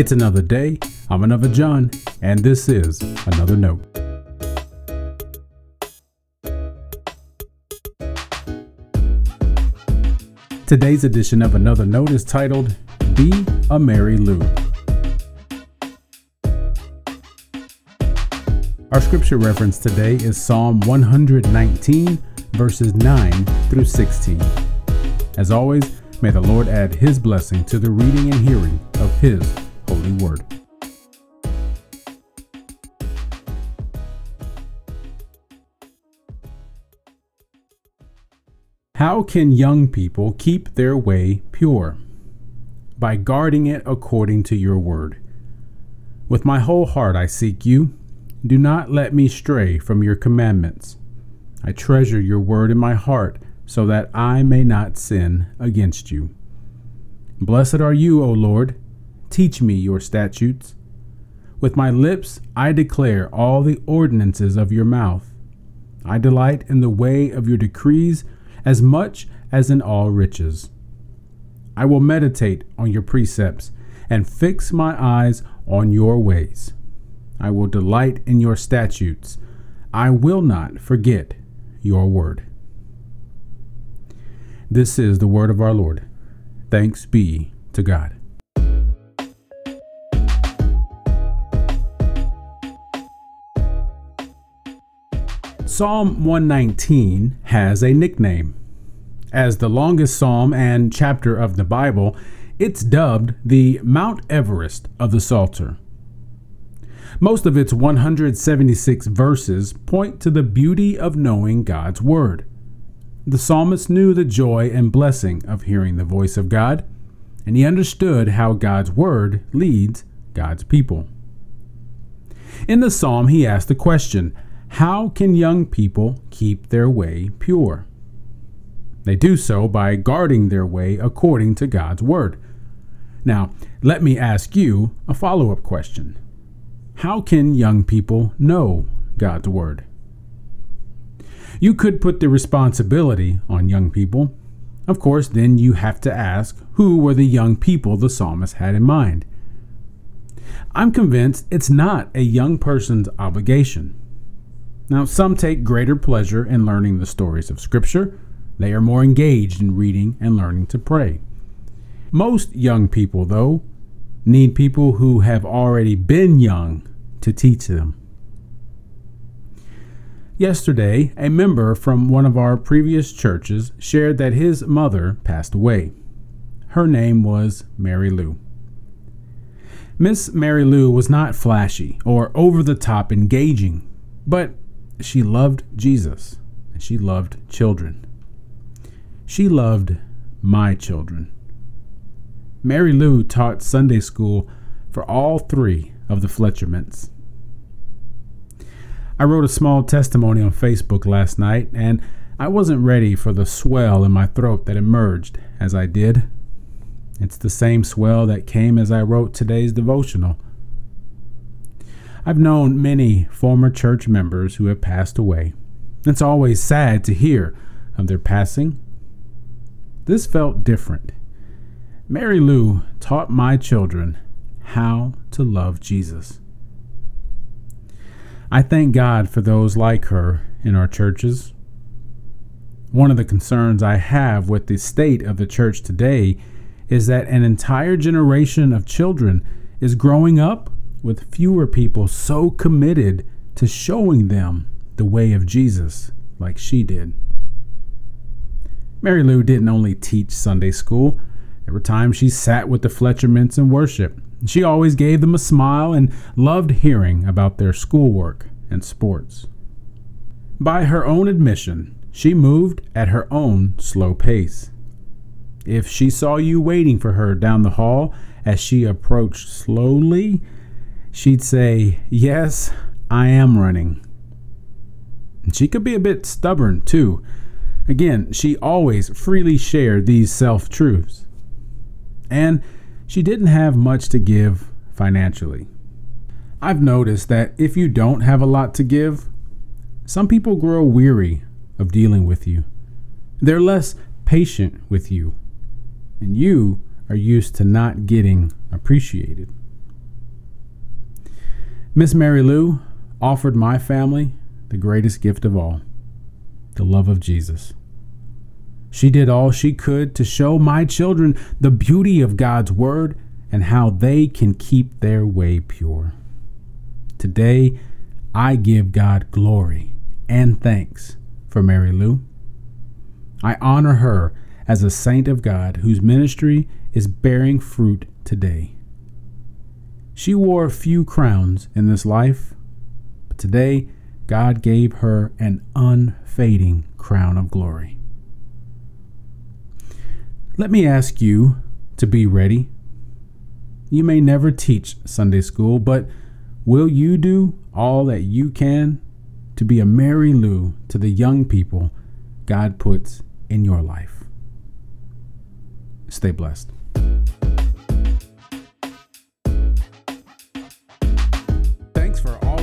It's another day. I'm another John, and this is another note. Today's edition of Another Note is titled Be a Mary Lou. Our scripture reference today is Psalm 119, verses 9 through 16. As always, may the Lord add his blessing to the reading and hearing of his holy word. How can young people keep their way pure? By guarding it according to your word. With my whole heart I seek you. Do not let me stray from your commandments. I treasure your word in my heart so that I may not sin against you. Blessed are you, O Lord. Teach me your statutes. With my lips I declare all the ordinances of your mouth. I delight in the way of your decrees as much as in all riches. I will meditate on your precepts and fix my eyes on your ways. I will delight in your statutes. I will not forget your word. This is the word of our Lord. Thanks be to God. Psalm 119 has a nickname. As the longest psalm and chapter of the Bible, it's dubbed the Mount Everest of the Psalter. Most of its 176 verses point to the beauty of knowing God's Word. The psalmist knew the joy and blessing of hearing the voice of God, and he understood how God's Word leads God's people. In the psalm, he asked the question how can young people keep their way pure? They do so by guarding their way according to God's Word. Now, let me ask you a follow up question How can young people know God's Word? You could put the responsibility on young people. Of course, then you have to ask who were the young people the psalmist had in mind. I'm convinced it's not a young person's obligation. Now, some take greater pleasure in learning the stories of Scripture. They are more engaged in reading and learning to pray. Most young people, though, need people who have already been young to teach them. Yesterday, a member from one of our previous churches shared that his mother passed away. Her name was Mary Lou. Miss Mary Lou was not flashy or over the top engaging, but she loved Jesus and she loved children. She loved my children. Mary Lou taught Sunday school for all three of the Fletcherments. I wrote a small testimony on Facebook last night, and I wasn't ready for the swell in my throat that emerged as I did. It's the same swell that came as I wrote today's devotional. I've known many former church members who have passed away. It's always sad to hear of their passing. This felt different. Mary Lou taught my children how to love Jesus. I thank God for those like her in our churches. One of the concerns I have with the state of the church today is that an entire generation of children is growing up with fewer people so committed to showing them the way of Jesus like she did. Mary Lou didn't only teach Sunday school. There were times she sat with the Fletcherments in worship. She always gave them a smile and loved hearing about their schoolwork and sports. By her own admission, she moved at her own slow pace. If she saw you waiting for her down the hall as she approached slowly, she'd say, Yes, I am running. And she could be a bit stubborn, too. Again, she always freely shared these self truths. And she didn't have much to give financially. I've noticed that if you don't have a lot to give, some people grow weary of dealing with you. They're less patient with you, and you are used to not getting appreciated. Miss Mary Lou offered my family the greatest gift of all the love of Jesus. She did all she could to show my children the beauty of God's Word and how they can keep their way pure. Today, I give God glory and thanks for Mary Lou. I honor her as a saint of God whose ministry is bearing fruit today. She wore few crowns in this life, but today God gave her an unfading crown of glory. Let me ask you to be ready. You may never teach Sunday school, but will you do all that you can to be a Mary Lou to the young people God puts in your life? Stay blessed.